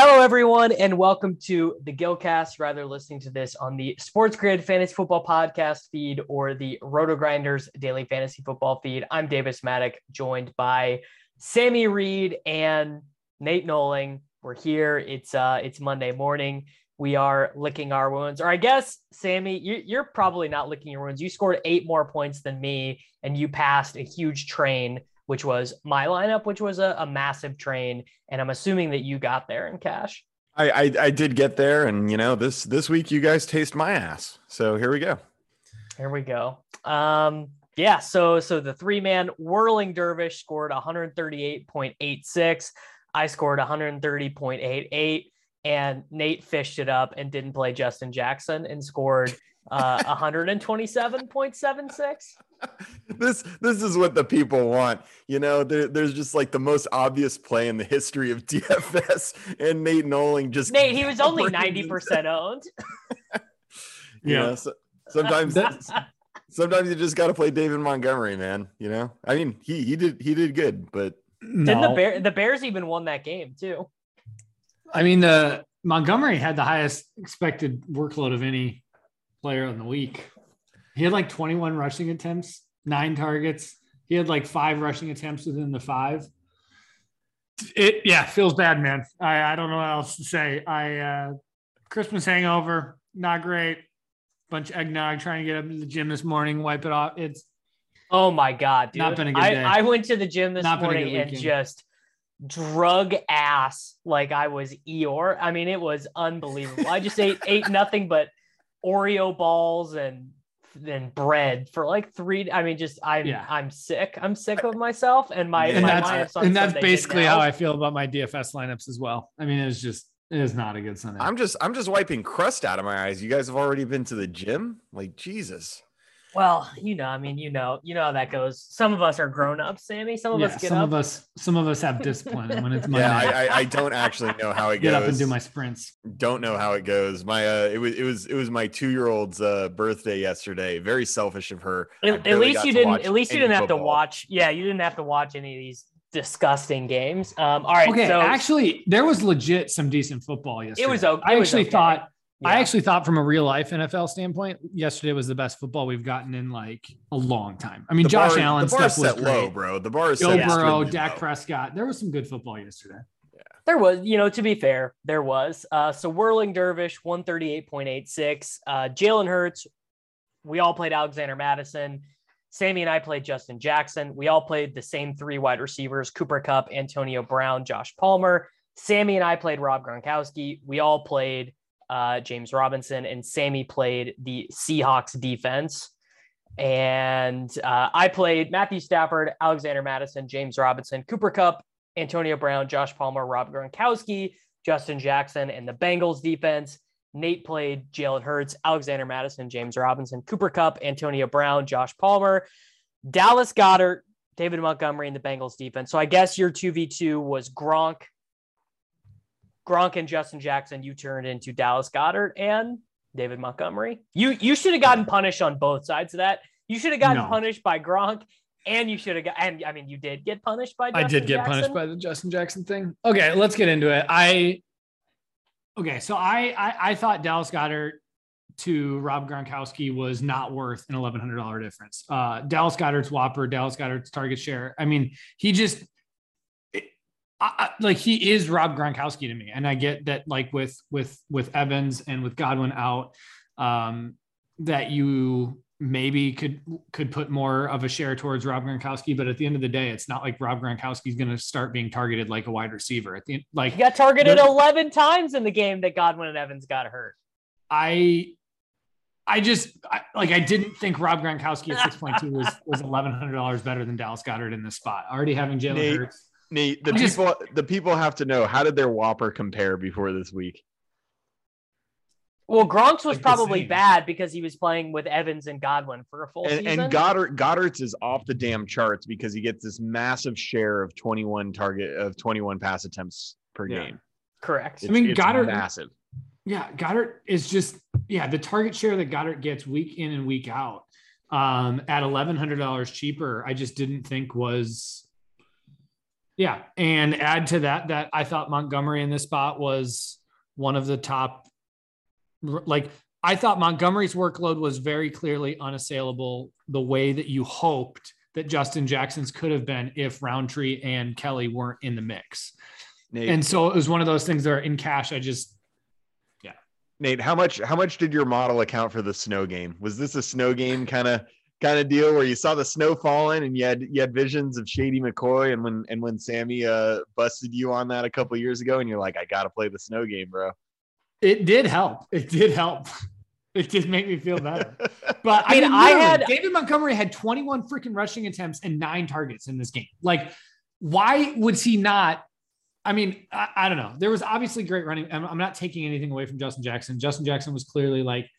Hello, everyone, and welcome to the Gillcast. Rather, listening to this on the Sports Grid Fantasy Football Podcast feed or the Roto Grinders Daily Fantasy Football feed. I'm Davis Mattek, joined by Sammy Reid and Nate Nohling. We're here. It's uh, it's Monday morning. We are licking our wounds, or I guess, Sammy, you, you're probably not licking your wounds. You scored eight more points than me, and you passed a huge train which was my lineup, which was a, a massive train. And I'm assuming that you got there in cash. I, I, I did get there, and you know this this week you guys taste my ass. So here we go. Here we go. Um, yeah. So so the three man whirling dervish scored 138.86. I scored 130.88, and Nate fished it up and didn't play Justin Jackson and scored uh, 127.76 this this is what the people want. You know there, there's just like the most obvious play in the history of dfs and nate Nohling just nate he was only 90% owned. Yeah. so, sometimes sometimes you just got to play david montgomery man you know? I mean he he did he did good but no. didn't the bear the bears even won that game too? I mean the montgomery had the highest expected workload of any player in the week. He had like 21 rushing attempts, nine targets. He had like five rushing attempts within the five. It yeah, feels bad, man. I, I don't know what else to say. I uh Christmas hangover, not great. Bunch of eggnog, trying to get up to the gym this morning, wipe it off. It's oh my god, dude. Not been a good day. I, I went to the gym this not morning and just drug ass like I was Eeyore. I mean, it was unbelievable. I just ate ate nothing but Oreo balls and and bread for like three. I mean, just I'm yeah. I'm sick. I'm sick of myself and my and my that's and that's basically how I feel about my DFS lineups as well. I mean, it's just it is not a good Sunday. I'm just I'm just wiping crust out of my eyes. You guys have already been to the gym, like Jesus. Well, you know, I mean, you know, you know how that goes. Some of us are grown ups, Sammy. Some of yeah, us get some up. of us, some of us have discipline when it's my Yeah, I, I, I, don't actually know how it get goes. Get up and do my sprints. Don't know how it goes. My uh, it was it was it was my two year old's uh birthday yesterday. Very selfish of her. At, at least you didn't. At least you didn't have football. to watch. Yeah, you didn't have to watch any of these disgusting games. Um, all right. Okay. So, actually, there was legit some decent football yesterday. It was. It I actually okay. thought Yeah. I actually thought from a real life NFL standpoint, yesterday was the best football we've gotten in like a long time. I mean, The Josh bar- Allen the bar stuff was set low, great. bro. The bar is Joe set Burrow, Dak low. Prescott. There was some good football yesterday. There was, you know, to be fair, there was. Uh, so Whirling Dervish, 138.86. Uh, Jalen Hurts, we all played Alexander Mattison. Sammy and I played Justin Jackson. We all played the same three wide receivers Cooper Kupp, Antonio Brown, Josh Palmer. Sammy and I played Rob Gronkowski. We all played uh, James Robinson, and Sammy played the Seahawks defense. And uh, I played Matthew Stafford, Alexander Mattison, James Robinson, Cooper Kupp, Antonio Brown, Josh Palmer, Rob Gronkowski, Justin Jackson, and the Bengals defense. Nate played Jalen Hurts, Alexander Mattison, James Robinson, Cooper Kupp, Antonio Brown, Josh Palmer, Dallas Goedert, David Montgomery, and the Bengals defense. So I guess your 2v2 was Gronk, Gronk and Justin Jackson. You turned into Dallas Goedert and David Montgomery. You you should have gotten punished on both sides of that. You should have gotten No. punished by Gronk, and you should have got. And I mean, you did get punished by. I did get Jackson. punished by the Justin Jackson thing. Okay, let's get into it. I okay, so I I, I thought Dallas Goedert to Rob Gronkowski was not worth an eleven hundred dollar difference. Uh, Dallas Goedert's WOPR, Dallas Goedert's target share. I mean, he just I, like he is Rob Gronkowski to me, and I get that like with with with Evans and with Godwin out, um, that you maybe could could put more of a share towards Rob Gronkowski, but at the end of the day, it's not like Rob Gronkowski is going to start being targeted like a wide receiver. At the like he got targeted eleven times in the game that Godwin and Evans got hurt. I I just I, like I didn't think Rob Gronkowski at six point two was was eleven hundred dollars better than Dallas Goedert in this spot. Already having Jalen Hurts. Nate, the just, people the people have to know how did their WOPR compare before this week? Well, Gronk's was like probably bad because he was playing with Evans and Godwin for a full and, season. And Goedert Goedert's is off the damn charts because he gets this massive share of 21 target of 21 pass attempts per yeah. game. Correct. It's, I mean, Goedert massive. Yeah, Goedert is just yeah the target share that Goedert gets week in and week out um, at eleven hundred dollars cheaper. I just didn't think was yeah, and add to that that I thought Montgomery in this spot was one of the top like I thought Montgomery's workload was very clearly unassailable the way that you hoped that Justin Jackson's could have been if Rountree and Kelley weren't in the mix. Nate, and so it was one of those things that are in cash, I just yeah. Nate, how much how much did your model account for the snow game? Was this a snow game kind of kind of deal where you saw the snow falling and you had you had visions of Shady McCoy and when and when Sammy uh busted you on that a couple years ago and you're like, I gotta play the snow game, bro. It did help. It did help. It did make me feel better. But I mean, I, mean, I had David Montgomery had 21 freaking rushing attempts and nine targets in this game. Like, why would he not? I mean, I, I don't know. There was obviously great running. I'm, I'm not taking anything away from Justin Jackson. Justin Jackson was clearly like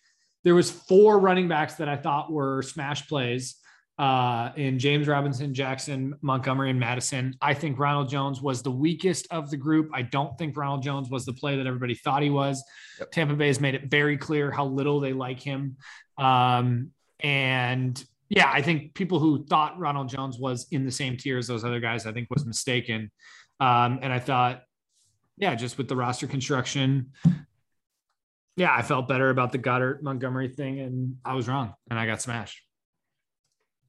there was four running backs that I thought were smash plays uh, in James Robinson, Jackson, Montgomery, and Mattison. I think Ronald Jones was the weakest of the group. I don't think Ronald Jones was the play that everybody thought he was. Yep. Tampa Bay has made it very clear how little they like him. Um, and yeah, I think people who thought Ronald Jones was in the same tier as those other guys, I think was mistaken. Um, and I thought, yeah, just with the roster construction, yeah, I felt better about the Goedert Montgomery thing, and I was wrong, and I got smashed.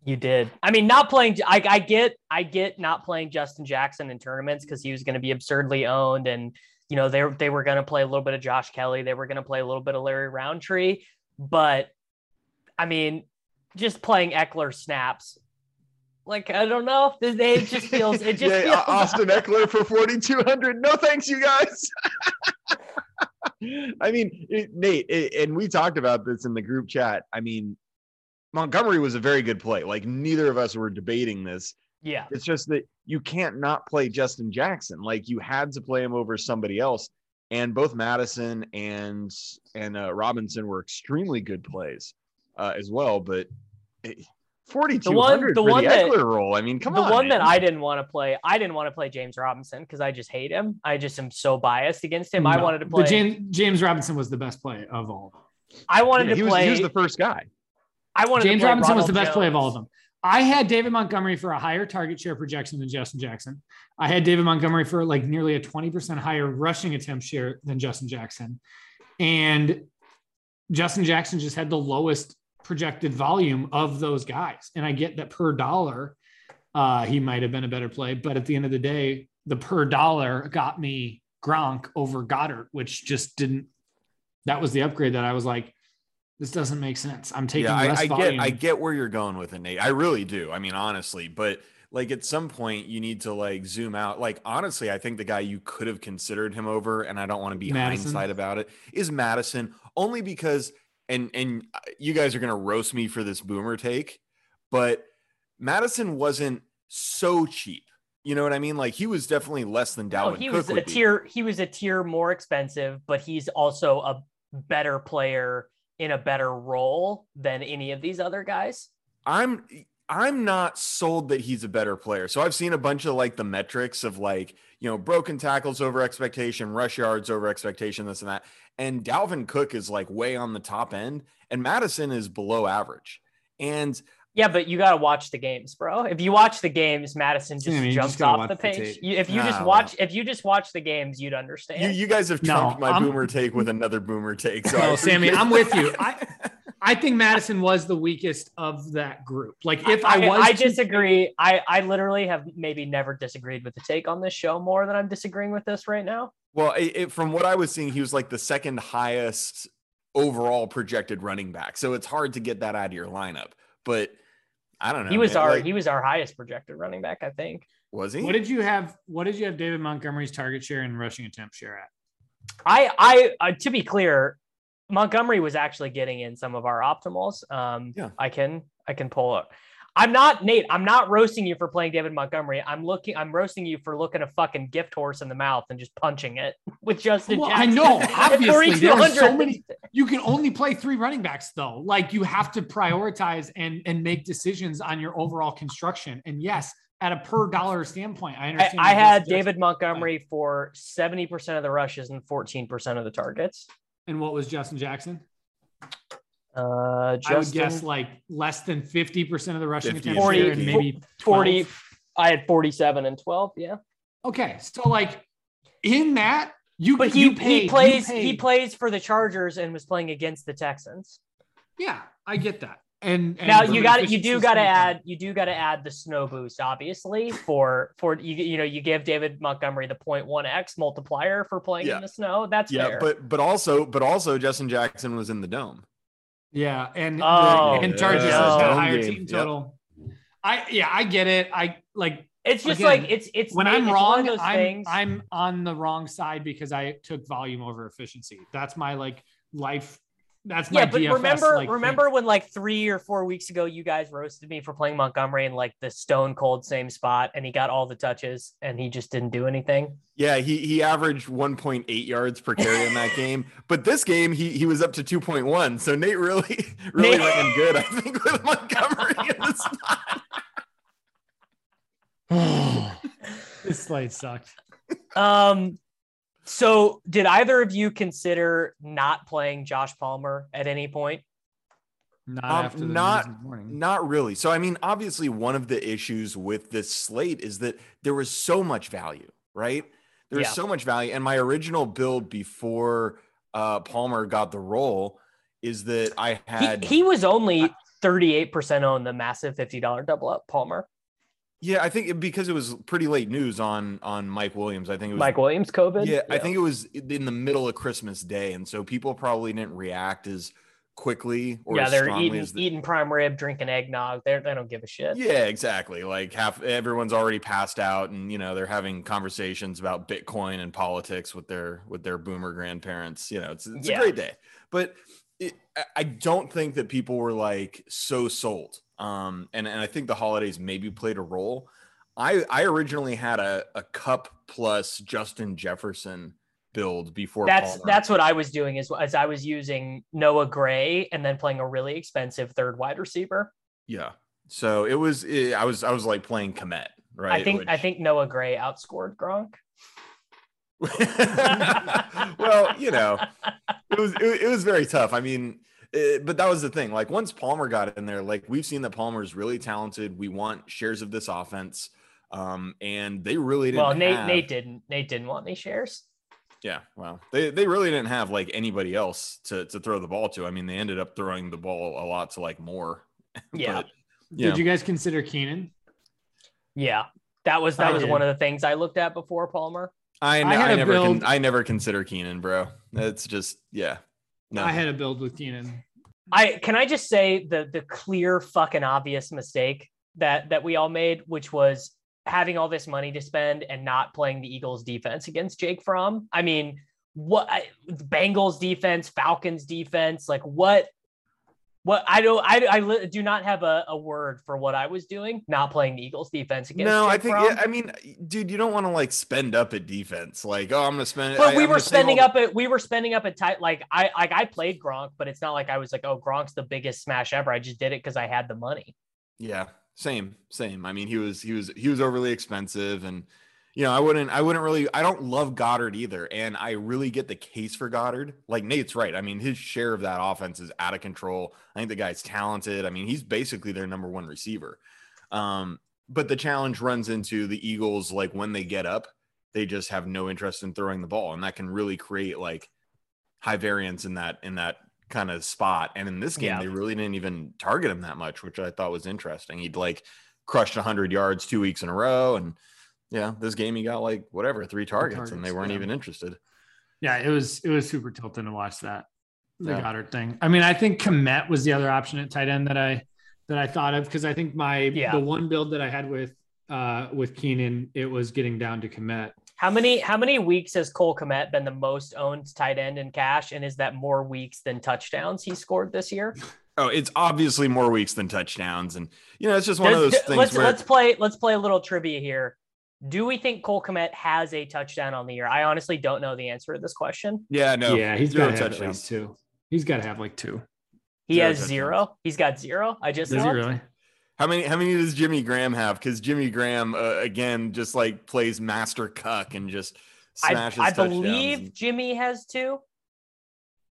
You did. I mean, not playing. I, I get. I get not playing Justin Jackson in tournaments because he was going to be absurdly owned, and you know they they were going to play a little bit of Josh Kelley, They were going to play a little bit of Larry Rountree, But I mean, just playing Ekeler snaps. Like I don't know. It just feels. It just yeah, feels Austin Ekeler for forty two hundred. No thanks, you guys. I mean, it, Nate, it, and we talked about this in the group chat. I mean, Montgomery was a very good play. Like neither of us were debating this. Yeah. It's just that you can't not play Justin Jackson. Like you had to play him over somebody else. And both Mattison and and uh, Robinson were extremely good plays uh, as well. But it, 4200 the one, the one the that, role. I mean, come the on. The one man. that I didn't want to play, I didn't want to play James Robinson because I just hate him. I just am so biased against him. No, I wanted to play. James, James Robinson was the best play of all. I wanted yeah, to he play. Was, he was the first guy. I wanted James Robinson Ronald was the best Jones. play of all of them. I had David Montgomery for a higher target share projection than Justin Jackson. I had David Montgomery for like nearly a 20% higher rushing attempt share than Justin Jackson. And Justin Jackson just had the lowest projected volume of those guys. And I get that per dollar, uh, he might have been a better play. But at the end of the day, the per dollar got me Gronk over Goedert, which just didn't, that was the upgrade that I was like, this doesn't make sense. I'm taking yeah, less I, I volume. get I get where you're going with it, Nate. I really do. I mean, honestly, but like at some point you need to like zoom out. Like honestly, I think the guy you could have considered him over, and I don't want to be Mattison. hindsight about it, is Mattison, only because and and you guys are gonna roast me for this boomer take, but Mattison wasn't so cheap. You know what I mean? Like he was definitely less than Dalvin. Oh, he Cook was a tier. He was a tier more expensive, but he's also a better player in a better role than any of these other guys? I'm I'm not sold that he's a better player. So I've seen a bunch of like the metrics of like, you know, broken tackles over expectation, rush yards over expectation, this and that. And Dalvin Cook is like way on the top end, and Mattison is below average. And yeah, but you got to watch the games, bro. If you watch the games, Mattison just yeah, jumps just off the page. The you, if you just watch, well. if you just watch the games, you'd understand. You, you guys have trumped no, my I'm, boomer take with another boomer take. So no, Sammy, I'm with you. I, I think Mattison was the weakest of that group. Like if I, I was, I, disagree. I I literally have maybe never disagreed with the take on this show more than I'm disagreeing with this right now. Well, it, it, from what I was seeing, he was like the second highest overall projected running back. So it's hard to get that out of your lineup. But I don't know. He was man. our like, he was our highest projected running back, I think. Was he? What did you have? What did you have David Montgomery's target share and rushing attempt share at? I I uh, to be clear, Montgomery was actually getting in some of our optimals. Um, yeah. I can I can pull up. I'm not Nate. I'm not roasting you for playing David Montgomery. I'm looking. I'm roasting you for looking a fucking gift horse in the mouth and just punching it with Justin. Well, I know. Obviously, there are so many. You can only play three running backs though. Like you have to prioritize and and make decisions on your overall construction. And yes, at a per dollar standpoint, I understand. I, I had David Montgomery for seventy percent of the rushes and fourteen percent of the targets. And what was Justin Jackson? Uh, Justin, I would guess like less than 50% of the rushing 50, attempts 40, and maybe 40. I had 47 and 12. Yeah. Okay. So like in that, you but he, you he plays he plays for the Chargers and was playing against the Texans. Yeah, I get that. And, and now you got it. you do got to add you do got to add the snow boost obviously for for you you know you give David Montgomery the 0.1x multiplier for playing yeah. in the snow that's yeah fair. but but also but also Justin Jackson was in the dome yeah, and oh, the, and Chargers yeah. has higher team total. Yep. I yeah, I get it. I like it's just again, like it's it's when I'm wrong, I'm things. I'm on the wrong side because I took volume over efficiency. That's my like life that's yeah, but DFS, remember, like, remember thing. when like three or four weeks ago, you guys roasted me for playing Montgomery in like the stone cold same spot, and he got all the touches, and he just didn't do anything. Yeah, he he averaged 1.8 yards per carry in that game, but this game he he was up to 2.1. So Nate really really Nate... ran good, I think, with Montgomery in the spot. this slate sucked. Um, so, did either of you consider not playing Josh Palmer at any point? Not um, not not really. So, I mean, obviously, one of the issues with this slate is that there was so much value, right? There was yeah. so much value, and my original build before uh, Palmer got the role is that I had he, he was only thirty eight percent on the massive fifty dollar double up Palmer. Yeah, I think because it was pretty late news on on Mike Williams. I think it was Mike Williams COVID. Yeah, yeah, I think it was in the middle of Christmas Day, and so people probably didn't react as quickly or yeah, they're eating the, eating prime rib, drinking eggnog. They they don't give a shit. Yeah, exactly. Like half everyone's already passed out, and you know they're having conversations about Bitcoin and politics with their with their boomer grandparents. You know, it's it's yeah. a great day, but it, I don't think that people were like so sold um, and, and I think the holidays maybe played a role. I I originally had a, a Kupp plus Justin Jefferson build before that's Palmer. that's what I was doing as as I was using Noah Gray and then playing a really expensive third wide receiver. Yeah. So it was it, I was I was like playing Kmet, right? I think Which... I think Noah Gray outscored Gronk. well, you know, it was it, it was very tough. I mean, it, but that was the thing. Like once Palmer got in there, like we've seen that Palmer is really talented. We want shares of this offense, um, and they really didn't. Well, Nate have... Nate didn't Nate didn't want any shares. Yeah, well, they they really didn't have like anybody else to to throw the ball to. I mean, they ended up throwing the ball a lot to like more. Yeah. but, you Did know. you guys consider Keenan? Yeah, that was that I was did. one of the things I looked at before Palmer. I, I, I never con- I never consider Keenan, bro. It's just yeah. No. I had a build with Keenan. I can I just say the the clear fucking obvious mistake that that we all made, which was having all this money to spend and not playing the Eagles defense against Jake Fromm. I mean, what Bengals defense, Falcons defense, like what what I don't, I, I do not have a, a word for what I was doing, not playing the Eagles defense against. No, Jake I think, yeah, I mean, dude, you don't want to like spend up at defense. Like, oh, I'm gonna spend. But I, we I'm were spending up at, we were spending up at tight. Like, I, like I played Gronk, but it's not like I was like, oh, Gronk's the biggest smash ever. I just did it because I had the money. Yeah, same, same. I mean, he was, he was, he was overly expensive, and you know, I wouldn't, I wouldn't really, I don't love Goedert either. And I really get the case for Goedert. Like Nate's right. I mean, his share of that offense is out of control. I think the guy's talented. I mean, he's basically their number one receiver. Um, but the challenge runs into the Eagles, like when they get up, they just have no interest in throwing the ball. And that can really create like high variance in that, in that kind of spot. And in this game, Yeah. they really didn't even target him that much, which I thought was interesting. He'd like crushed 100 yards two weeks in a row. And yeah, this game he got like whatever, three targets, and they weren't yeah. even interested. Yeah, it was it was super tilting to watch that the Yeah. Goedert thing. I mean, I think Kmet was the other option at tight end that I that I thought of because I think my Yeah. the one build that I had with uh with Keenan, it was getting down to Kmet. How many how many weeks has Cole Kmet been the most owned tight end in cash? And is that more weeks than touchdowns he scored this year? Oh, it's obviously more weeks than touchdowns. And, you know, it's just one of those things let's where let's play let's play a little trivia here. Do we think Cole Kmet has a touchdown on the year? I honestly don't know the answer to this question. yeah, no, yeah, he's zero got to have at least two. He's got to have like two. He Zero has touchdowns. zero. He's got zero. I just Does he really? How many how many does Jimmy Graham have? Because Jimmy Graham uh, again just like plays master cuck and just I, smashes. I touchdowns believe and- Jimmy has two.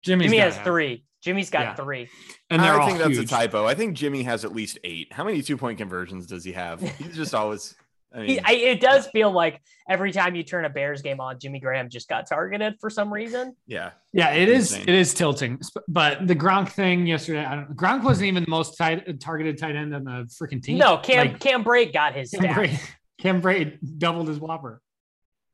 Jimmy's Jimmy has have. three. Jimmy's got Yeah. three. and I think that's huge. a typo. I think Jimmy has at least eight. How many two point conversions does he have? He's just always. I mean, He, I, it does feel like every time you turn a Bears game on, Jimmy Graham just got targeted for some reason. yeah, Yeah, it is. Insane. It is tilting. But the Gronk thing yesterday, I don't. Gronk wasn't even the most tight, targeted tight end on the freaking team. No, Cam Like, Cam Brate got his Cam stat. Brate, Cam Brate doubled his WOPR.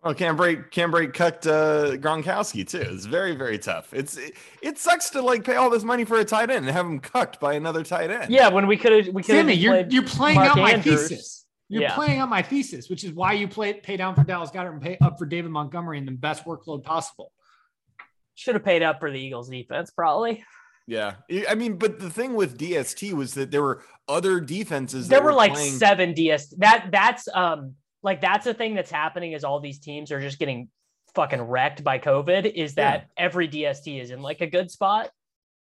Well, can't break, can't break, cut uh, Gronkowski too. It's very, very tough. It's it, it sucks to like pay all this money for a tight end and have him cucked by another tight end. Yeah, when we could have we could have Sammy, you're you're playing Mark out my Andrews. thesis. You're Yeah. playing out my thesis, which is why you play pay down for Dallas Goedert and pay up for David Montgomery in the best workload possible. should have paid up for the Eagles defense probably. yeah. I I mean, but the thing with DST was that there were other defenses. There that were like playing- seven DST. That that's um like that's the thing that's happening is all these teams are just getting fucking wrecked by COVID. Is that every DST is in like a good spot?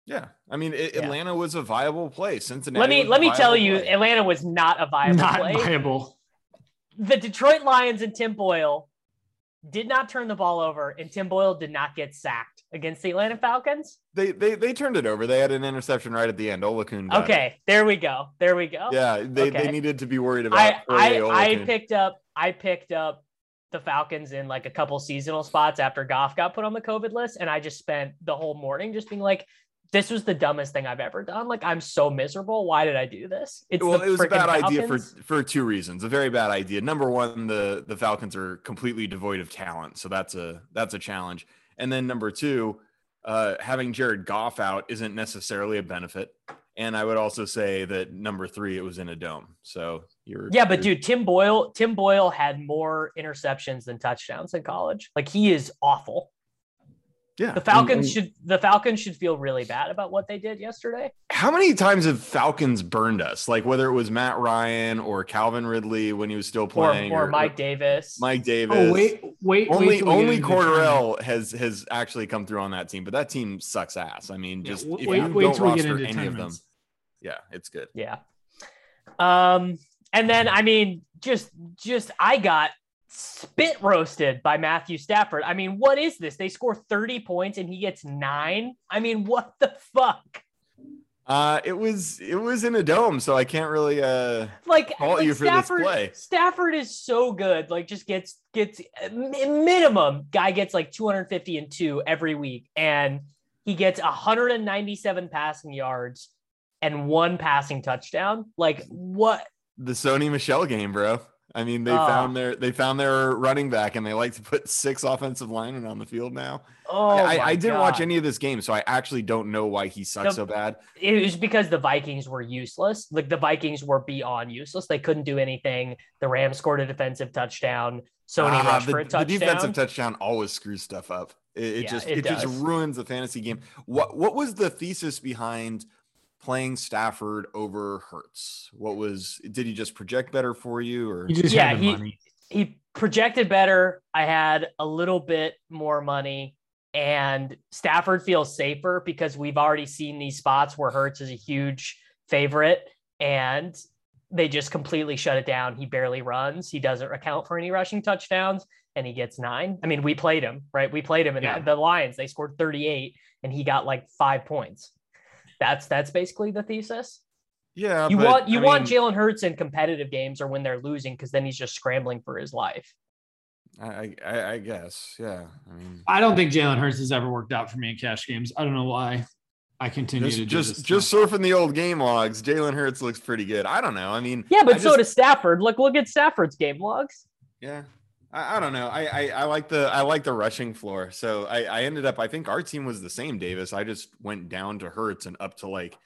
Yeah, I mean, it, Yeah. Atlanta was a viable play. Cincinnati. let me let me tell viable you, play. Atlanta was not a viable Not play. viable. the Detroit Lions and Tim Boyle did not turn the ball over, and Tim Boyle did not get sacked against the Atlanta Falcons. they they they turned it over. They had an interception right at the end. Olakun. got it. Okay, there we go. There we go. Yeah, they, they needed to be worried about. I I, I picked up I picked up the Falcons in like a couple seasonal spots after Goff got put on the COVID list, and I just spent the whole morning just being like, "This was the dumbest thing I've ever done. Like, I'm so miserable. Why did I do this?" It's well, it was a bad idea for for two reasons. A very bad idea. Number one, the the Falcons are completely devoid of talent, so that's a that's a challenge. And then number two, uh, having Jared Goff out isn't necessarily a benefit. And I would also say that number three, it was in a dome, so you're Yeah, but you're- dude, Tim Boyle, Tim Boyle had more interceptions than touchdowns in college. Like he is awful. Yeah. The Falcons and- and should the Falcons should feel really bad about what they did yesterday. How many times have Falcons burned us? Like whether it was Matt Ryan or Calvin Ridley when he was still Or, playing, or Mike Davis. Mike Davis. Oh wait, wait, only wait till we get only into. Cordarrelle has has actually come through on that team, but that team sucks ass. I mean, Yeah, just w- if wait, you wait don't till we get roster into any of them, yeah, it's good. Yeah. Um, and then I mean, just just I got spit roasted by Matthew Stafford. I mean, what is this? They score 30 points and he gets nine. I mean, what the fuck? Uh, it was it was in a dome, so I can't really. Uh, Like, Fault like you for this Stafford, play. Stafford is so good. Like, just gets gets minimum guy gets like 250 and two every week, and he gets 197 passing yards and one passing touchdown. Like, what? the Sony Michel game, bro. I mean, they Oh. found their they found their running back, and they like to put six offensive linemen on the field now. Oh, I, my I didn't watch any of this game, so I actually don't know why he sucks The- so bad. it was because the Vikings were useless. Like the Vikings were beyond useless. They couldn't do anything. The Rams scored a defensive touchdown. Sony Ah, rushed the, for a the defensive touchdown always screws stuff up. It, it Yeah, just it it, just ruins the fantasy game. What what was the thesis behind playing Stafford over Hurts? What was did he just project better for you or You just Yeah, had the he- money. he projected better. I had a little bit more money, and Stafford feels safer because we've already seen these spots where Hurts is a huge favorite, and they just completely shut it down. He barely runs. He doesn't account for any rushing touchdowns, and he gets nine. I mean, we played him, right? We played him in Yeah. the Lions. They scored 38, and he got like five points. That's that's basically the thesis. yeah? You but, want you I want mean, Jalen Hurts in competitive games or when they're losing because then he's just scrambling for his life. I, I I guess yeah. I mean I don't think Jalen Hurts has ever worked out for me in cash games. I don't know why. I continue just to just just surfing the old game logs. Jalen Hurts looks pretty good. I don't know. I mean, yeah, but I so does Stafford. Look, look at Stafford's game logs. Yeah, I, I don't know. I, I, I like the I like the rushing floor. So I, I ended up. I think our team was the same, Davis. I just went down to Hurts and up to like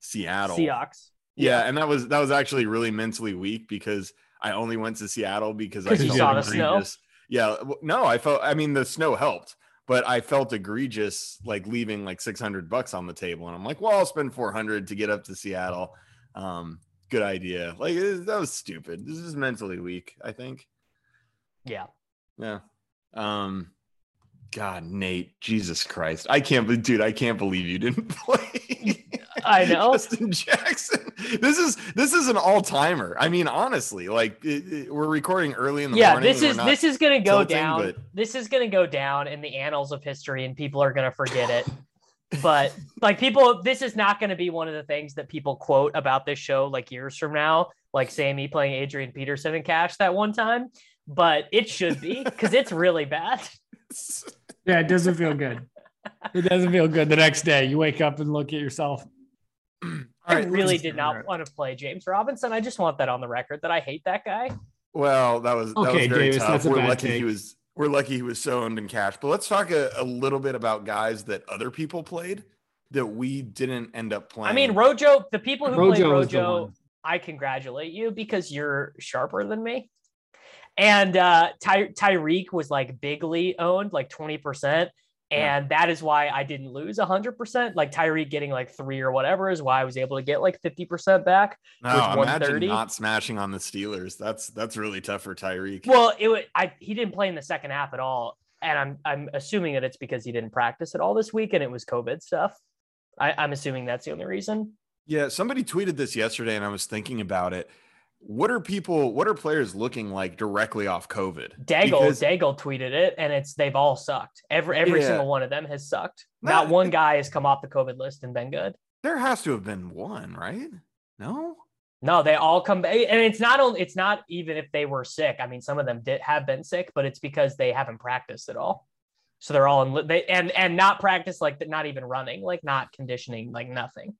Seattle Seahawks. Yeah, yeah, and that was that was actually really mentally weak because I only went to Seattle because I saw the snow. Yeah, no, I felt. I mean, the snow helped, but I felt egregious like leaving like six hundred bucks on the table, and I'm like, well, I'll spend four hundred to get up to Seattle. Um, good idea. Like that was stupid. This is mentally weak. I think. Yeah. Yeah. Um God, Nate, Jesus Christ. I can't believe dude, I can't believe you didn't play. I know. Justin Jackson. This is this is an all-timer. I mean, honestly, like it, it, we're recording early in the yeah, morning. Yeah, this is this is gonna go tilting, down. But... This is gonna go down in the annals of history and people are gonna forget it. but like people, this is not gonna be one of the things that people quote about this show like years from now, like Sammy playing Adrian Peterson and Cash that one time but it should be because it's really bad. Yeah, it doesn't feel good. It doesn't feel good the next day. You wake up and look at yourself. I right, really did not want to play James Robinson. I just want that on the record that I hate that guy. Well, that was that okay, was very Davis, tough. We're lucky take. he was we're lucky he was so owned in cash. But let's talk a, a, little bit about guys that other people played that we didn't end up playing. I mean, Rojo, the people who Rojo played Rojo, I congratulate you because you're sharper than me. And uh, Ty- Tyreek was like bigly owned, like 20%. And yeah. that is why I didn't lose 100%. Like Tyreek getting like three or whatever is why I was able to get like 50% back. No, imagine not smashing on the Steelers. That's that's really tough for Tyreek. Well, it was, I he didn't play in the second half at all. And I'm I'm assuming that it's because he didn't practice at all this week and it was COVID stuff. I, I'm assuming that's the only reason. Yeah, somebody tweeted this yesterday and I was thinking about it what are people what are players looking like directly off covid? Daigle because, daigle tweeted it and it's they've all sucked. Every every yeah. single one of them has sucked. Not, not one guy has come off the covid list and been good. There has to have been one right? No? No they all come back and it's not only it's not even if they were sick. I mean some of them did have been sick but it's because they haven't practiced at all. So they're all in they and and not practice like not even running like not conditioning like nothing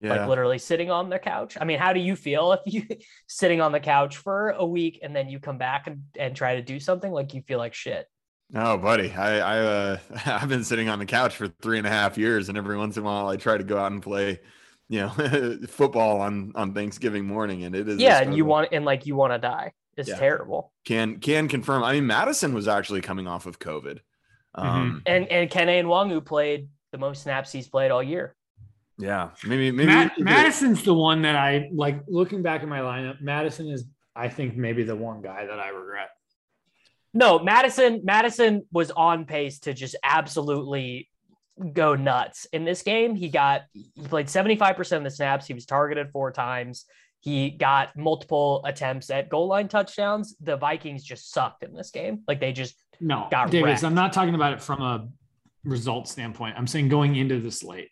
yeah. like literally sitting on the couch. I mean, how do you feel if you sitting on the couch for a week and then you come back and, and try to do something like you feel like shit? Oh, buddy, I I uh, I've been sitting on the couch for three and a half years, and every once in a while I try to go out and play, you know, football on on Thanksgiving morning, and it is yeah, and you want and like you want to die. It's yeah. terrible. Can can confirm. I mean, Mattison was actually coming off of COVID, mm-hmm. um, and and Kene Nwangwu played the most snaps he's played all year. Yeah, maybe maybe Matt, Mattison's the one that I like. Looking back at my lineup, Mattison is I think maybe the one guy that I regret. No, Mattison Mattison was on pace to just absolutely go nuts in this game. He got he played seventy five percent of the snaps. He was targeted four times. He got multiple attempts at goal line touchdowns. The Vikings just sucked in this game. Like they just no. Got Davis, wrecked. I'm not talking about it from a result standpoint. I'm saying going into the slate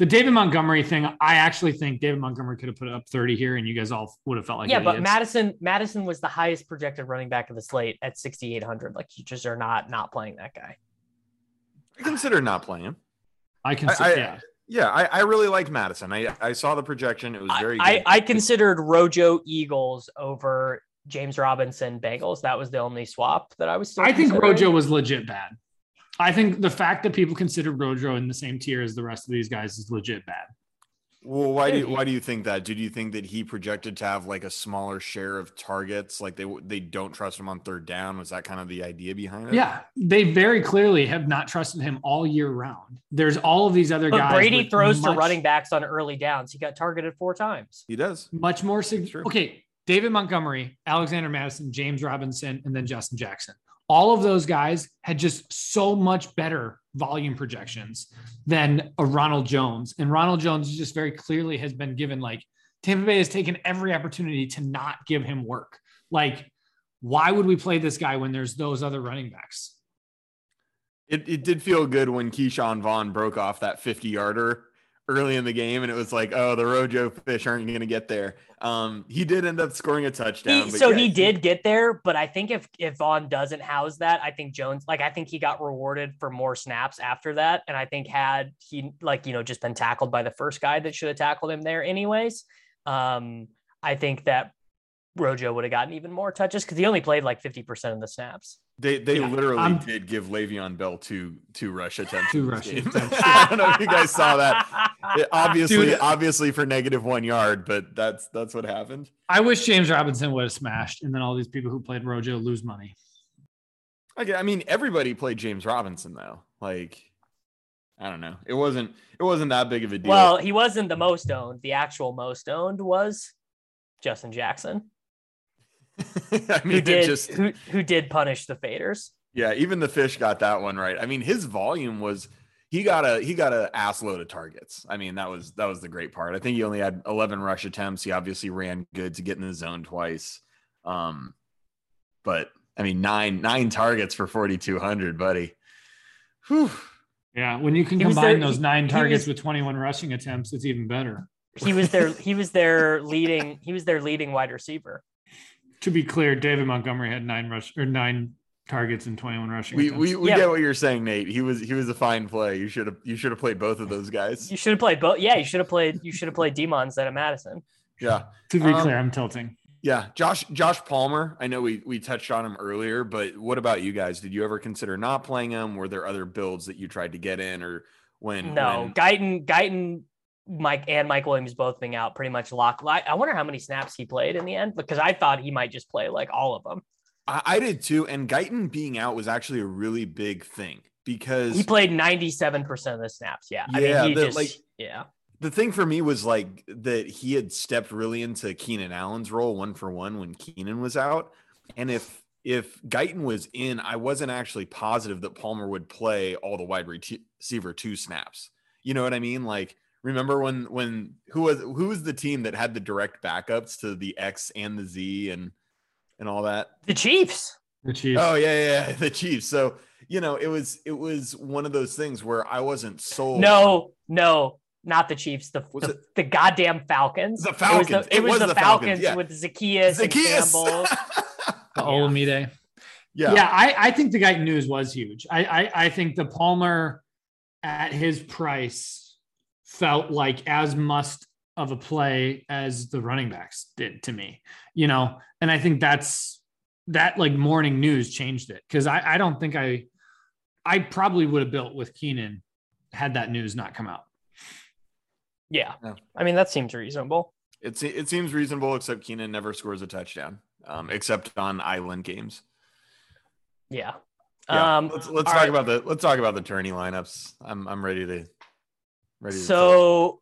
the David Montgomery thing, I actually think David Montgomery could have put up 30 here and you guys all would have felt like Yeah, idiots. but Mattison Mattison was the highest projected running back of the slate at 6800. Like you just are not not playing that guy. I consider not playing him. I consider yeah. Yeah, I, I really like Mattison. I, I saw the projection. It was very I, I, I considered Rojo Eagles over James Robinson Bengals. That was the only swap that I was I think Rojo was legit bad. I think the fact that people consider Rojo in the same tier as the rest of these guys is legit bad. Well, why do you, why do you think that? Did you think that he projected to have like a smaller share of targets? Like they they don't trust him on third down. Was that kind of the idea behind it? Yeah, they very clearly have not trusted him all year round. There's all of these other but guys. Brady throws much, to running backs on early downs. He got targeted four times. He does much more. Sig- okay, David Montgomery, Alexander Mattison, James Robinson, and then Justin Jackson all of those guys had just so much better volume projections than a Ronald Jones. And Ronald Jones just very clearly has been given like Tampa Bay has taken every opportunity to not give him work. Like, why would we play this guy when there's those other running backs? It, it did feel good when Ke'Shawn Vaughn broke off that 50 yarder early in the game, and it was like, oh, the Rojo fish aren't going to get there. Um, he did end up scoring a touchdown. He, so yeah, he did get there, but I think if if Vaughn doesn't house that, I think Jones, like I think he got rewarded for more snaps after that, and I think had he like you know just been tackled by the first guy that should have tackled him there anyways, um, I think that Rojo would have gotten even more touches because he only played like 50% of the snaps. They they yeah, literally I'm, did give Le'Veon Bell two two rush attempts. Two rush attempts. I don't know if you guys saw that. It, obviously, Dude, obviously for negative one yard, but that's that's what happened. I wish James Robinson would have smashed, and then all these people who played Rojo lose money. Okay, I mean everybody played James Robinson though. Like, I don't know. It wasn't it wasn't that big of a deal. Well, he wasn't the most owned. The actual most owned was Justin Jackson. I mean, who did just who, who did punish the faders? Yeah, even the fish got that one right. I mean, his volume was he got a he got a ass load of targets. I mean, that was that was the great part. I think he only had 11 rush attempts. He obviously ran good to get in the zone twice. Um, but I mean, nine nine targets for 4200, buddy. Whew. Yeah, when you can combine those nine targets was, with 21 rushing attempts, it's even better. He was their he was their leading he was their leading wide receiver to be clear, David Montgomery had nine rush or nine targets and 21 rushing. We we, we yeah. get what you're saying, Nate. He was he was a fine play. You should have you should have played both of those guys. You should have played both. Yeah, you should have played you should have played Demon instead of Mattison. Yeah. To be um, clear, I'm tilting. Yeah, Josh Josh Palmer. I know we we touched on him earlier, but what about you guys? Did you ever consider not playing him? Were there other builds that you tried to get in, or when? No, when... Guyton Guyton Mike and Mike Williams both being out pretty much locked. I wonder how many snaps he played in the end because I thought he might just play like all of them. I, I did too. And Guyton being out was actually a really big thing because he played 97% of the snaps. Yeah. Yeah. I mean, the, just, like, yeah. The thing for me was like that he had stepped really into Keenan Allen's role one for one when Keenan was out. And if if Guyton was in, I wasn't actually positive that Palmer would play all the wide receiver two snaps. You know what I mean? Like remember when when who was who was the team that had the direct backups to the X and the Z and and all that? The Chiefs. The Chiefs. Oh yeah, yeah, the Chiefs. So you know, it was it was one of those things where I wasn't sold. No, no, not the Chiefs. The the, the, goddamn Falcons. The Falcons. It was the, it it was was the, Falcons, Falcons yeah. with Zacchaeus, Zaccheaus. and Campbell. the Olamide. Yeah, yeah. I, I think the guy news was huge. I, I I think the Palmer at his price felt like as must of a play as the running backs did to me, you know, and I think that's that like morning news changed it because I, I don't think I I probably would have built with Keenan had that news not come out. Yeah. yeah. I mean, that seems reasonable. It's it seems reasonable, except Keenan never scores a touchdown, um, except on island games. Yeah. yeah. Um, let's let's talk right. about the let's talk about the tourney lineups. I'm I'm ready to Ready so,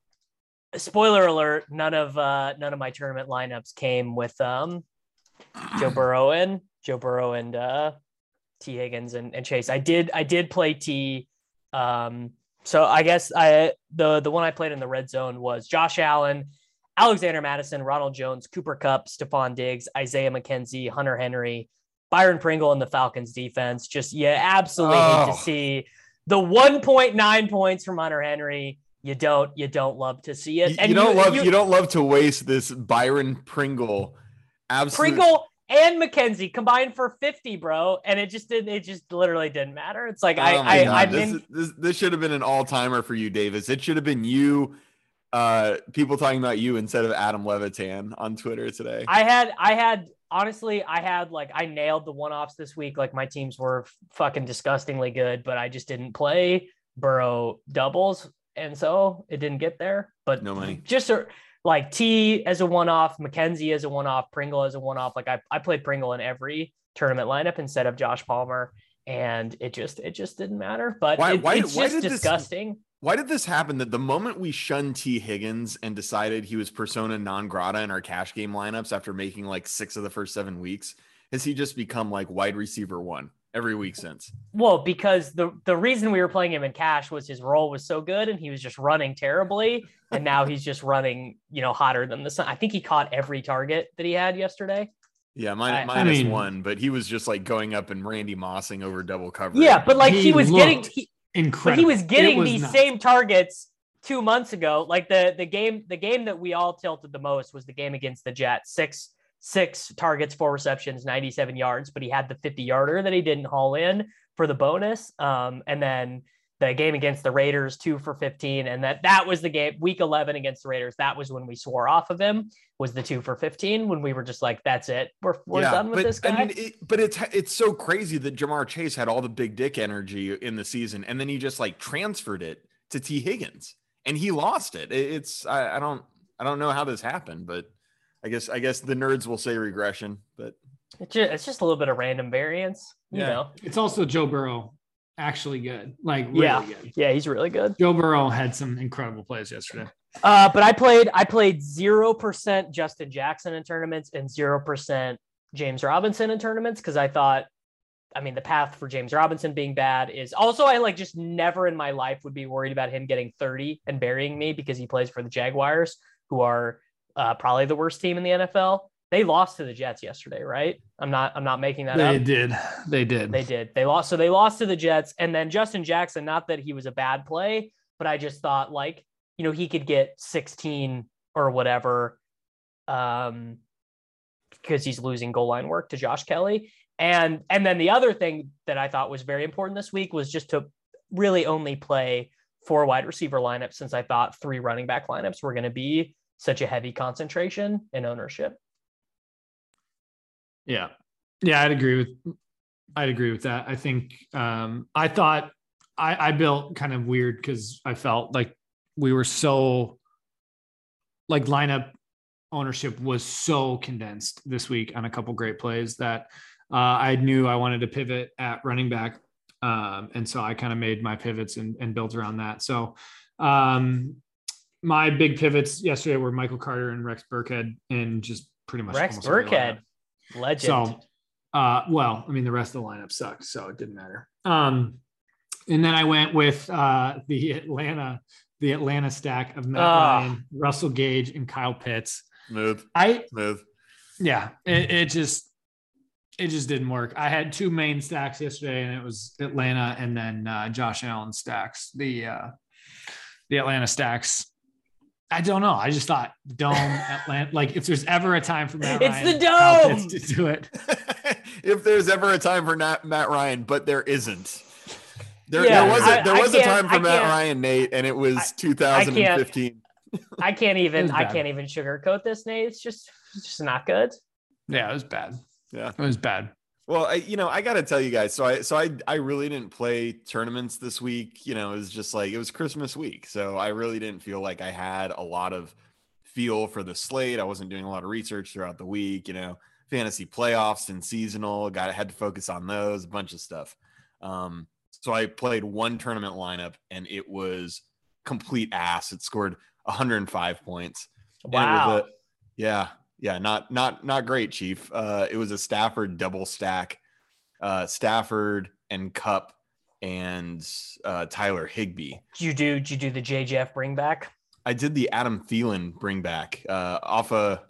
spoiler alert: none of uh, none of my tournament lineups came with um, Joe Burrow and Joe Burrow and uh, Tee Higgins and, and Chase. I did I did play T. Um, so I guess I the the one I played in the red zone was Josh Allen, Alexander Mattison, Ronald Jones, Cooper Kupp, Stefon Diggs, Isaiah McKenzie, Hunter Henry, Byron Pringle, and the Falcons defense. Just yeah, absolutely oh. hate to see the 1.9 points from Hunter Henry you don't you don't love to see it. And you don't you, love you, you, don't love to waste this Byron Pringle. Absolute. Pringle and McKenzie combined for 50, bro. And it just didn't, it just literally didn't matter. It's like oh I I this, in... this, this should have been an all-timer for you, Davis. It should have been you uh people talking about you instead of Adam Levitan on Twitter today. I had I had honestly, I had like I nailed the one-offs this week. Like my teams were fucking disgustingly good, but I just didn't play Burrow doubles and so it didn't get there. But no money. Just a, like T as a one off, McKenzie as a one off, Pringle as a one off. Like I, I played Pringle in every tournament lineup instead of Josh Palmer, and it just it just didn't matter. But why, it, why, it's why just disgusting. This, why did this happen? That the moment we shunned Tee Higgins and decided he was persona non grata in our cash game lineups after making like six of the first seven weeks, has he just become like wide receiver one? Every week since. Well, because the the reason we were playing him in cash was his role was so good and he was just running terribly, and now he's just running, you know, hotter than the sun. I think he caught every target that he had yesterday. Yeah, minus, I, minus I mean, one, but he was just like going up and Randy Mossing over double coverage. Yeah, but like he, he was getting he, incredible. But he was getting was these not. same targets two months ago, like the the game the game that we all tilted the most was the game against the Jets. Six six targets, four receptions, 97 yards, but he had the 50 yarder that he didn't haul in for the bonus. Um, and then the game against the Raiders, two for 15. And that that was the game week 11 against the Raiders. That was when we swore off of him was the two for 15 when we were just like, that's it. We're, we're yeah, done with but, this guy. I mean, it, but it's, it's so crazy that Ja'Marr Chase had all the big dick energy in the season. And then he just like transferred it to Tee Higgins and he lost it. It's, I, I don't, I don't know how this happened, but I guess, I guess the nerds will say regression, but it's just, it's just a little bit of random variance. You yeah. know, it's also Joe Burrow actually good. Like really yeah, good. yeah, he's really good. Joe Burrow had some incredible plays yesterday. Uh, but I played I played zero percent Justin Jackson in tournaments and zero percent James Robinson in tournaments because I thought, I mean, the path for James Robinson being bad is also I like just never in my life would be worried about him getting 30 and burying me because he plays for the Jaguars, who are uh, probably the worst team in the NFL they lost to the Jets yesterday, right? I'm not I'm not making that they up. They did. They did. They did. They lost. So they lost to the Jets. And then Justin Jackson, not that he was a bad play, but I just thought like, you know, he could get 16 or whatever. Um because he's losing goal line work to Josh Kelley. And and then the other thing that I thought was very important this week was just to really only play four wide receiver lineups since I thought three running back lineups were going to be such a heavy concentration in ownership. Yeah. Yeah, I'd agree with I'd agree with that. I think um I thought I, I built kind of weird because I felt like we were so like lineup ownership was so condensed this week on a couple great plays that uh, I knew I wanted to pivot at running back. Um, and so I kind of made my pivots and, and built around that. So um, my big pivots yesterday were Michael Carter and Rex Burkhead and just pretty much Rex Burkhead. Legend. So, uh, well, I mean, the rest of the lineup sucked, so it didn't matter. Um, and then I went with uh, the Atlanta, the Atlanta stack of Matt uh, Ryan, Russell Gage, and Kyle Pitts. Smooth. I smooth. Yeah, it, it just it just didn't work. I had two main stacks yesterday, and it was Atlanta and then uh, Josh Allen stacks. The uh, the Atlanta stacks I don't know. I just thought dome Atlanta. Like if there's ever a time for Matt it's Ryan, the dome to do it. if there's ever a time for Matt, Matt Ryan, but there isn't. There, yeah, there was a, there I, was a time for Matt Ryan, Nate, and it was I, 2015. I can't even I can't even sugarcoat this, Nate. It's just it's just not good. Yeah, it was bad. Yeah, it was bad. Well, I, you know, I got to tell you guys. So I, so I, I really didn't play tournaments this week. You know, it was just like it was Christmas week, so I really didn't feel like I had a lot of feel for the slate. I wasn't doing a lot of research throughout the week. You know, fantasy playoffs and seasonal. Got had to focus on those, a bunch of stuff. Um, so I played one tournament lineup, and it was complete ass. It scored 105 points. Wow. A, yeah, yeah, not not not great, Chief. Uh, it was a Stafford double stack, uh, Stafford and Kupp and uh, Tyler Higbee. Did you do? Did you do the JJF bring back? I did the Adam Thielen bring back uh, off a.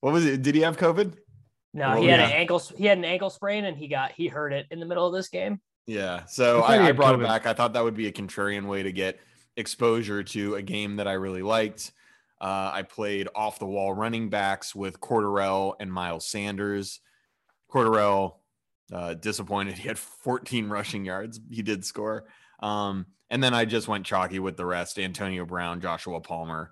What was it? Did he have COVID? No, well, he had yeah. an ankle. He had an ankle sprain, and he got he hurt it in the middle of this game. Yeah, so I, I, I brought COVID. it back. I thought that would be a contrarian way to get exposure to a game that I really liked. Uh, I played off the wall running backs with Cordarrelle and Miles Sanders. Cordarrelle uh, disappointed. He had 14 rushing yards. He did score. Um, and then I just went chalky with the rest: Antonio Brown, Joshua Palmer,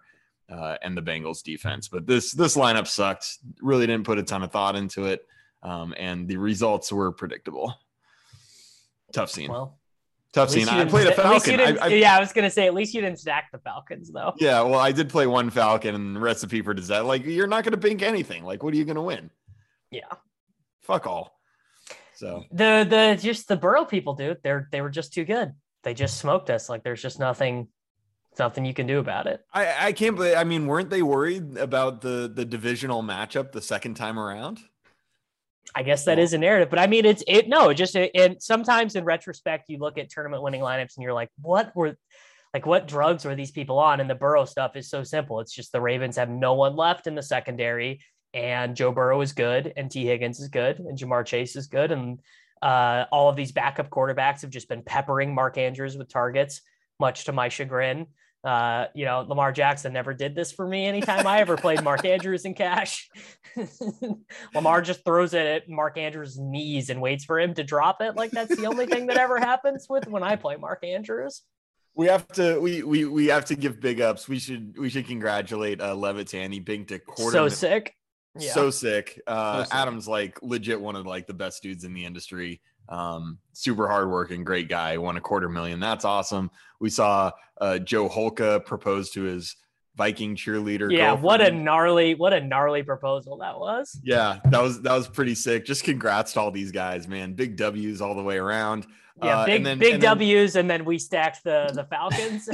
uh, and the Bengals defense. But this this lineup sucked. Really didn't put a ton of thought into it, um, and the results were predictable. Tough scene. Well, Tough scene. I played a Falcon. I, I, yeah, I was gonna say at least you didn't stack the Falcons though. Yeah, well, I did play one Falcon and recipe for disaster. Like you're not gonna bink anything. Like, what are you gonna win? Yeah. Fuck all. So the the just the Burrow people, dude, they're they were just too good. They just smoked us. Like there's just nothing nothing you can do about it. I, I can't believe I mean, weren't they worried about the the divisional matchup the second time around? I guess that is a narrative, but I mean, it's it. No, just and sometimes in retrospect, you look at tournament winning lineups and you're like, what were, like, what drugs were these people on? And the Burrow stuff is so simple. It's just the Ravens have no one left in the secondary, and Joe Burrow is good, and Tee Higgins is good, and Ja'Marr Chase is good, and uh, all of these backup quarterbacks have just been peppering Mark Andrews with targets, much to my chagrin. Uh, you know, Lamar Jackson never did this for me anytime I ever played Mark Andrews in cash. Lamar just throws it at Mark Andrews' knees and waits for him to drop it. Like that's the only thing that ever happens with when I play Mark Andrews. We have to we we we have to give big ups. We should we should congratulate uh Levitan. He binked a quarter. So sick. Yeah. So sick. Uh so sick. Adam's like legit one of like the best dudes in the industry. Um, super hardworking, great guy, won a quarter million. That's awesome. We saw uh, Joe Holka propose to his Viking cheerleader. Yeah, girlfriend. what a gnarly, what a gnarly proposal that was. Yeah, that was that was pretty sick. Just congrats to all these guys, man. Big W's all the way around. Yeah, uh, big then, big and W's, then, and then we stacked the the Falcons.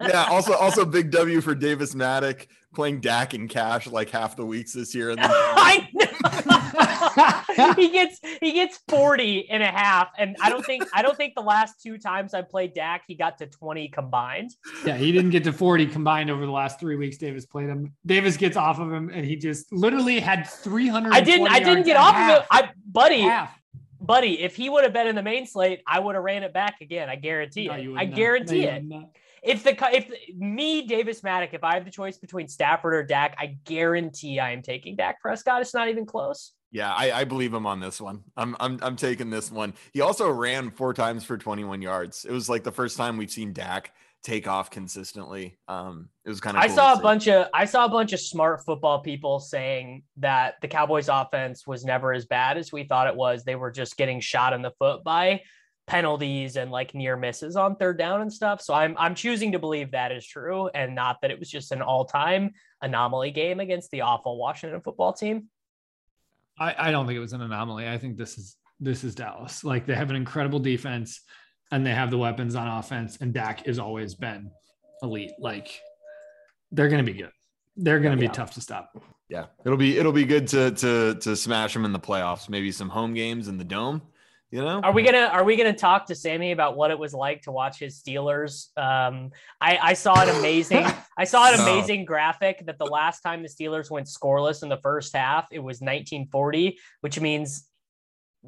yeah, also also big W for Davis Mattek playing Dak and cash like half the weeks this year. And then I he gets he gets 40 and a half. And I don't think I don't think the last two times I played Dak, he got to 20 combined. Yeah, he didn't get to 40 combined over the last three weeks. Davis played him. Davis gets off of him and he just literally had 300. I didn't I didn't get off half. of it. I buddy. Half. Buddy, if he would have been in the main slate, I would have ran it back again. I guarantee no, it. I not. guarantee no, it if the if me Davis Mattek, if I have the choice between Stafford or Dak, I guarantee I am taking Dak Prescott. It's not even close. Yeah, I, I, believe him on this one. I'm, I'm I'm taking this one. He also ran four times for 21 yards. It was like the first time we've seen Dak take off consistently. Um, it was kind of. I saw a bunch of I saw a bunch of smart football people saying that the Cowboys' offense was never as bad as we thought it was. They were just getting shot in the foot by penalties and like near misses on third down and stuff. So I'm I'm choosing to believe that is true and not that it was just an all-time anomaly game against the awful Washington football team. I, I don't think it was an anomaly. I think this is this is Dallas. Like they have an incredible defense and they have the weapons on offense, and Dak has always been elite. Like they're gonna be good. They're gonna be tough to stop. Yeah, it'll be it'll be good to to to smash them in the playoffs. Maybe some home games in the dome. You know, are we gonna are we gonna talk to Sammy about what it was like to watch his Steelers? Um, I, I saw an amazing I saw an amazing graphic that the last time the Steelers went scoreless in the first half, it was 1940, which means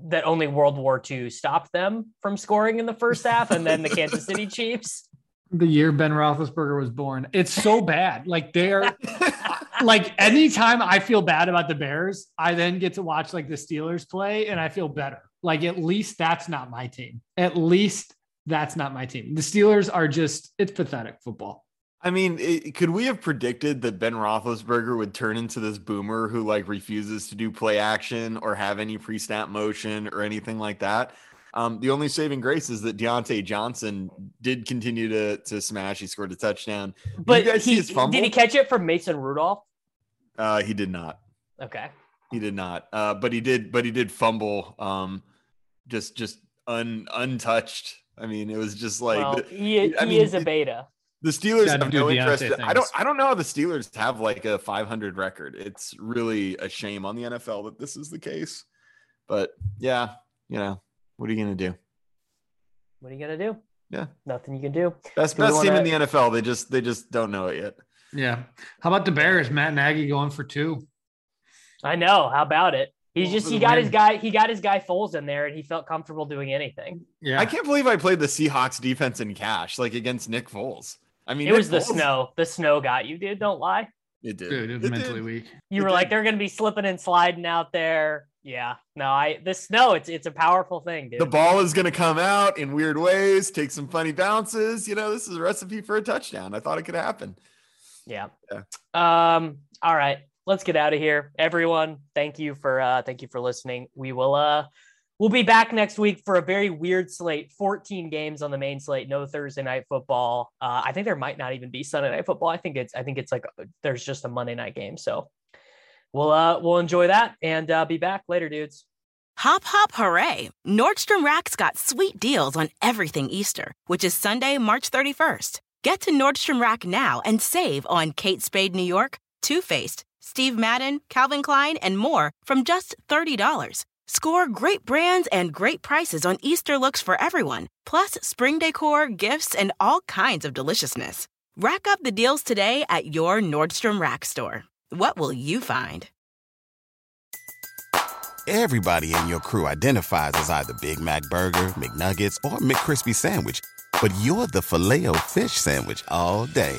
that only World War II stopped them from scoring in the first half, and then the Kansas City Chiefs. The year Ben Roethlisberger was born. It's so bad. Like they're like anytime I feel bad about the Bears, I then get to watch like the Steelers play, and I feel better like at least that's not my team. At least that's not my team. The Steelers are just it's pathetic football. I mean, it, could we have predicted that Ben Roethlisberger would turn into this boomer who like refuses to do play action or have any pre-snap motion or anything like that? Um, the only saving grace is that Diontae Johnson did continue to to smash. He scored a touchdown. But he, did he catch it from Mason Rudolph? Uh, he did not. Okay. He did not. Uh, but he did. But he did fumble. Um, just just un untouched. I mean, it was just like well, he, I he mean, is a beta. The Steelers have no interest. In, I don't. I don't know how the Steelers have like a 500 record. It's really a shame on the NFL that this is the case. But yeah, you know, what are you gonna do? What are you gonna do? Yeah, nothing you can do. Best best team in the NFL. They just they just don't know it yet. Yeah. How about the Bears? Matt Nagy going for two. I know. How about it? He's just he got win. his guy he got his guy Foles in there and he felt comfortable doing anything. Yeah. I can't believe I played the Seahawks defense in cash like against Nick Foles. I mean, it Nick was Foles, the snow. The snow got you, dude. Don't lie. It did. Dude, it was it mentally did. weak. You it were did. like, they're gonna be slipping and sliding out there. Yeah. No, I the snow, it's it's a powerful thing, dude. The ball is gonna come out in weird ways, take some funny bounces. You know, this is a recipe for a touchdown. I thought it could happen. Yeah. yeah. Um, all right let's get out of here. Everyone, thank you for uh thank you for listening. We will uh we'll be back next week for a very weird slate. 14 games on the main slate. No thursday night football. Uh, i think there might not even be sunday night football. I think it's i think it's like there's just a monday night game. So we'll uh we'll enjoy that and uh, be back later dudes. Hop hop hooray. Nordstrom rack's got sweet deals on everything easter which is sunday march 31st get to nordstrom rack now and save on kate spade new york too faced Steve Madden, Calvin Klein, and more from just $30. Score great brands and great prices on Easter looks for everyone, plus spring decor, gifts, and all kinds of deliciousness. Rack up the deals today at your Nordstrom Rack store. What will you find? Everybody in your crew identifies as either Big Mac Burger, McNuggets, or McCrispy Sandwich but you're the filet fish Sandwich all day.